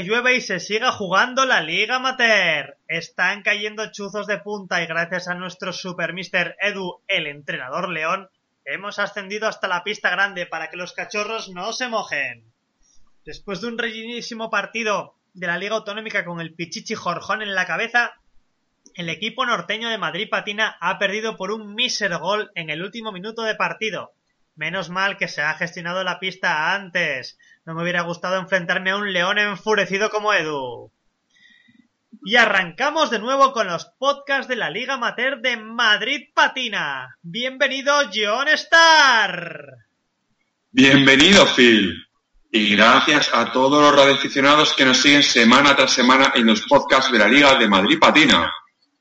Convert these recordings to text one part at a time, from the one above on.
que llueve y se siga jugando la Liga Amateur? Están cayendo chuzos de punta y gracias a nuestro Super Mister Edu, el entrenador león, hemos ascendido hasta la pista grande para que los cachorros no se mojen. Después de un rellenísimo partido de la Liga Autonómica con el Pichichi Jorjón en la cabeza, el equipo norteño de Madrid Patina ha perdido por un mísero gol en el último minuto de partido. Menos mal que se ha gestionado la pista antes. No me hubiera gustado enfrentarme a un león enfurecido como Edu. Y arrancamos de nuevo con los podcasts de la Liga Amateur de Madrid Patina. Bienvenido John Star. Bienvenido Phil. Y gracias a todos los radioaficionados que nos siguen semana tras semana en los podcasts de la Liga de Madrid Patina.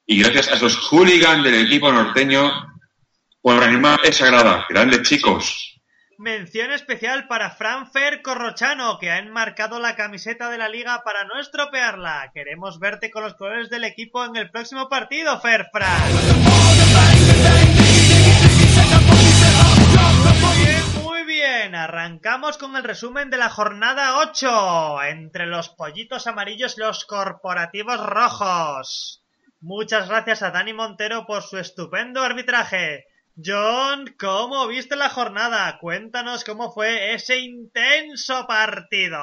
Y gracias a esos hooligans del equipo norteño por animar esa grada. Grandes chicos. Mención especial para Fran Fer Corrochano, que ha enmarcado la camiseta de la liga para no estropearla. Queremos verte con los colores del equipo en el próximo partido, Fer Fran. Muy bien, muy bien. Arrancamos con el resumen de la jornada 8. Entre los pollitos amarillos y los corporativos rojos. Muchas gracias a Dani Montero por su estupendo arbitraje. John, ¿cómo viste la jornada? Cuéntanos cómo fue ese intenso partido.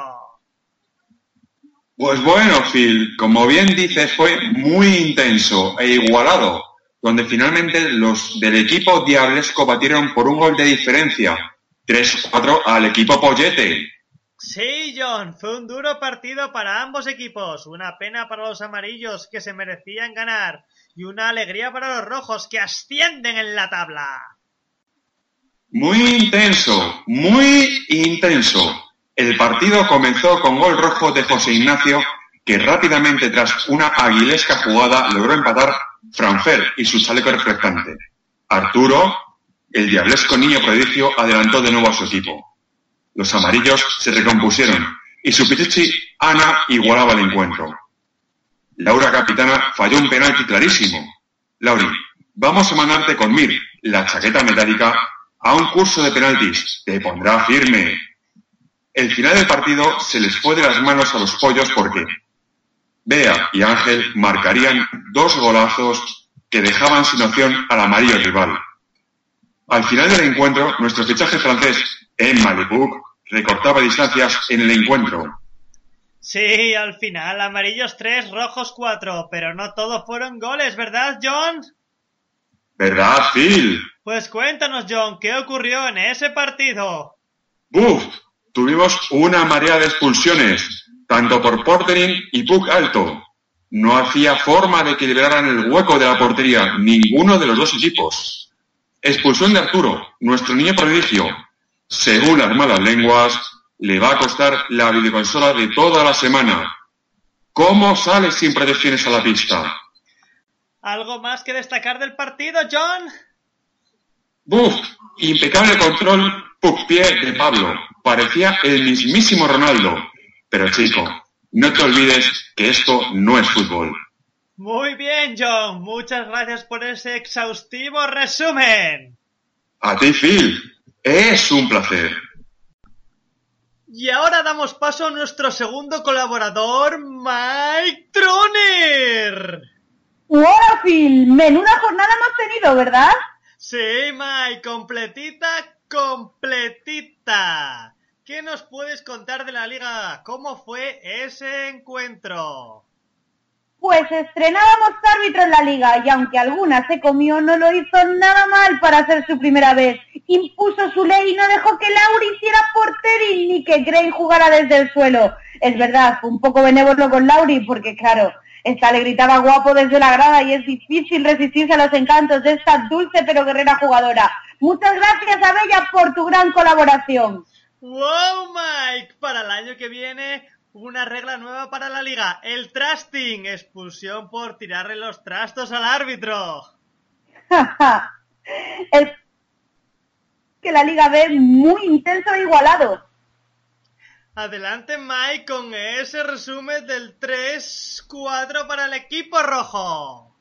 Pues bueno, Phil, como bien dices, fue muy intenso e igualado, donde finalmente los del equipo diablesco batieron por un gol de diferencia, 3-4 al equipo Pollete. Sí, John, fue un duro partido para ambos equipos. Una pena para los amarillos que se merecían ganar y una alegría para los rojos que ascienden en la tabla. Muy intenso, muy intenso. El partido comenzó con gol rojo de José Ignacio, que rápidamente tras una aguilesca jugada logró empatar Franfer y su chaleco reflectante. Arturo, el diablesco niño prodigio, adelantó de nuevo a su equipo. Los amarillos se recompusieron y su pichichi Ana igualaba el encuentro. Laura Capitana falló un penalti clarísimo. Lauri, vamos a mandarte con Mir, la chaqueta metálica, a un curso de penaltis. Te pondrá firme. El final del partido se les fue de las manos a los pollos porque Bea y Ángel marcarían dos golazos que dejaban sin opción al amarillo rival. Al final del encuentro, nuestro fichaje francés, Emma Lepuc, recortaba distancias en el encuentro. Sí, al final, amarillos 3, rojos 4, pero no todos fueron goles, ¿verdad, John? ¿Verdad, Phil? Pues cuéntanos, John, ¿qué ocurrió en ese partido? ¡Buf! Tuvimos una marea de expulsiones, tanto por Portering y Puck alto. No hacía forma de que liberaran el hueco de la portería ninguno de los dos equipos. Expulsión de Arturo, nuestro niño prodigio. Según las malas lenguas, le va a costar la videoconsola de toda la semana. ¿Cómo sale sin protecciones a la pista? ¿Algo más que destacar del partido, John? ¡Buf! Impecable control pie de Pablo. Parecía el mismísimo Ronaldo. Pero chico, no te olvides que esto no es fútbol. Muy bien, John. Muchas gracias por ese exhaustivo resumen. A ti, Phil. Es un placer. Y ahora damos paso a nuestro segundo colaborador, Mike Troner. ¡Hola, Phil! Menuda jornada hemos tenido, ¿verdad? Sí, Mike, completita, completita. ¿Qué nos puedes contar de la liga? ¿Cómo fue ese encuentro? Pues estrenábamos árbitro en la liga y aunque alguna se comió, no lo hizo nada mal para hacer su primera vez impuso su ley y no dejó que Lauri hiciera porterín ni que Gray jugara desde el suelo. Es verdad, fue un poco benévolo con Lauri porque, claro, esta le gritaba guapo desde la grada y es difícil resistirse a los encantos de esta dulce pero guerrera jugadora. Muchas gracias, Abella, por tu gran colaboración. ¡Wow, Mike! Para el año que viene, una regla nueva para la liga. El trusting. Expulsión por tirarle los trastos al árbitro. es que la liga ve muy intenso e igualado. Adelante Mike con ese resumen del 3-4 para el equipo rojo.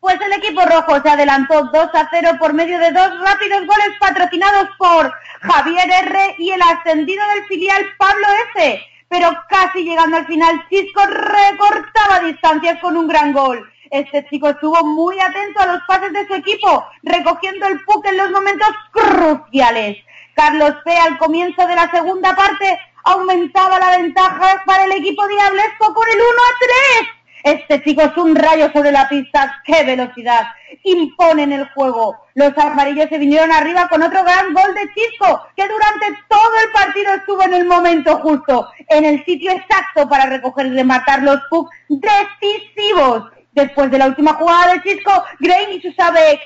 Pues el equipo rojo se adelantó 2 a 0 por medio de dos rápidos goles patrocinados por Javier R y el ascendido del filial Pablo S. Pero casi llegando al final, Chisco recortaba distancias con un gran gol. Este chico estuvo muy atento a los pases de su equipo, recogiendo el puck en los momentos cruciales. Carlos P. al comienzo de la segunda parte aumentaba la ventaja para el equipo diablesco con el 1 a 3. Este chico es un rayo sobre la pista, qué velocidad. Imponen el juego. Los amarillos se vinieron arriba con otro gran gol de Chisco, que durante todo el partido estuvo en el momento justo, en el sitio exacto para recoger y rematar los pucks decisivos. Después de la última jugada de Chisco, Gray y Susabek,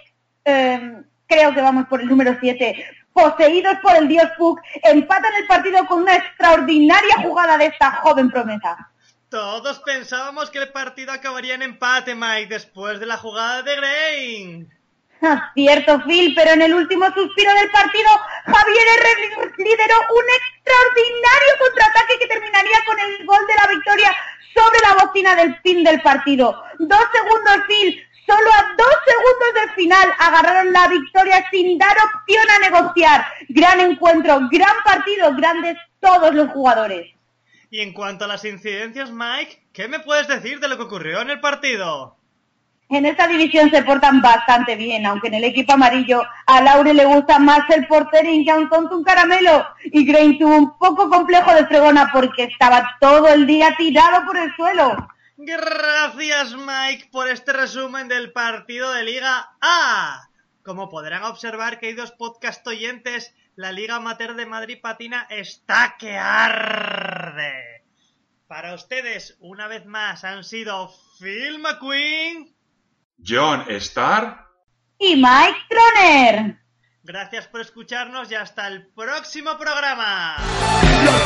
eh, creo que vamos por el número 7, poseídos por el dios Puck, empatan el partido con una extraordinaria jugada de esta joven promesa. Todos pensábamos que el partido acabaría en empate, Mike, después de la jugada de Gray. Ah, cierto, Phil, pero en el último suspiro del partido, Javier R. lideró un extraordinario contraataque que terminaría con el gol de la victoria sobre la bocina del fin del partido. Dos segundos, Phil, Solo a dos segundos del final agarraron la victoria sin dar opción a negociar. Gran encuentro, gran partido, grandes todos los jugadores. Y en cuanto a las incidencias, Mike, ¿qué me puedes decir de lo que ocurrió en el partido? En esta división se portan bastante bien, aunque en el equipo amarillo a Laure le gusta más el porterín que a un tonto un caramelo. Y Grain tuvo un poco complejo de fregona porque estaba todo el día tirado por el suelo. Gracias Mike por este resumen del partido de Liga A. Como podrán observar, queridos podcast oyentes, la Liga Amateur de Madrid Patina está que arde. Para ustedes, una vez más, han sido Phil McQueen, John Starr y Mike Troner. Gracias por escucharnos y hasta el próximo programa.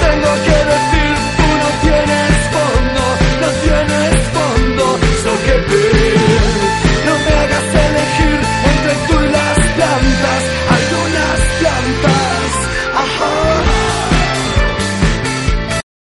tengo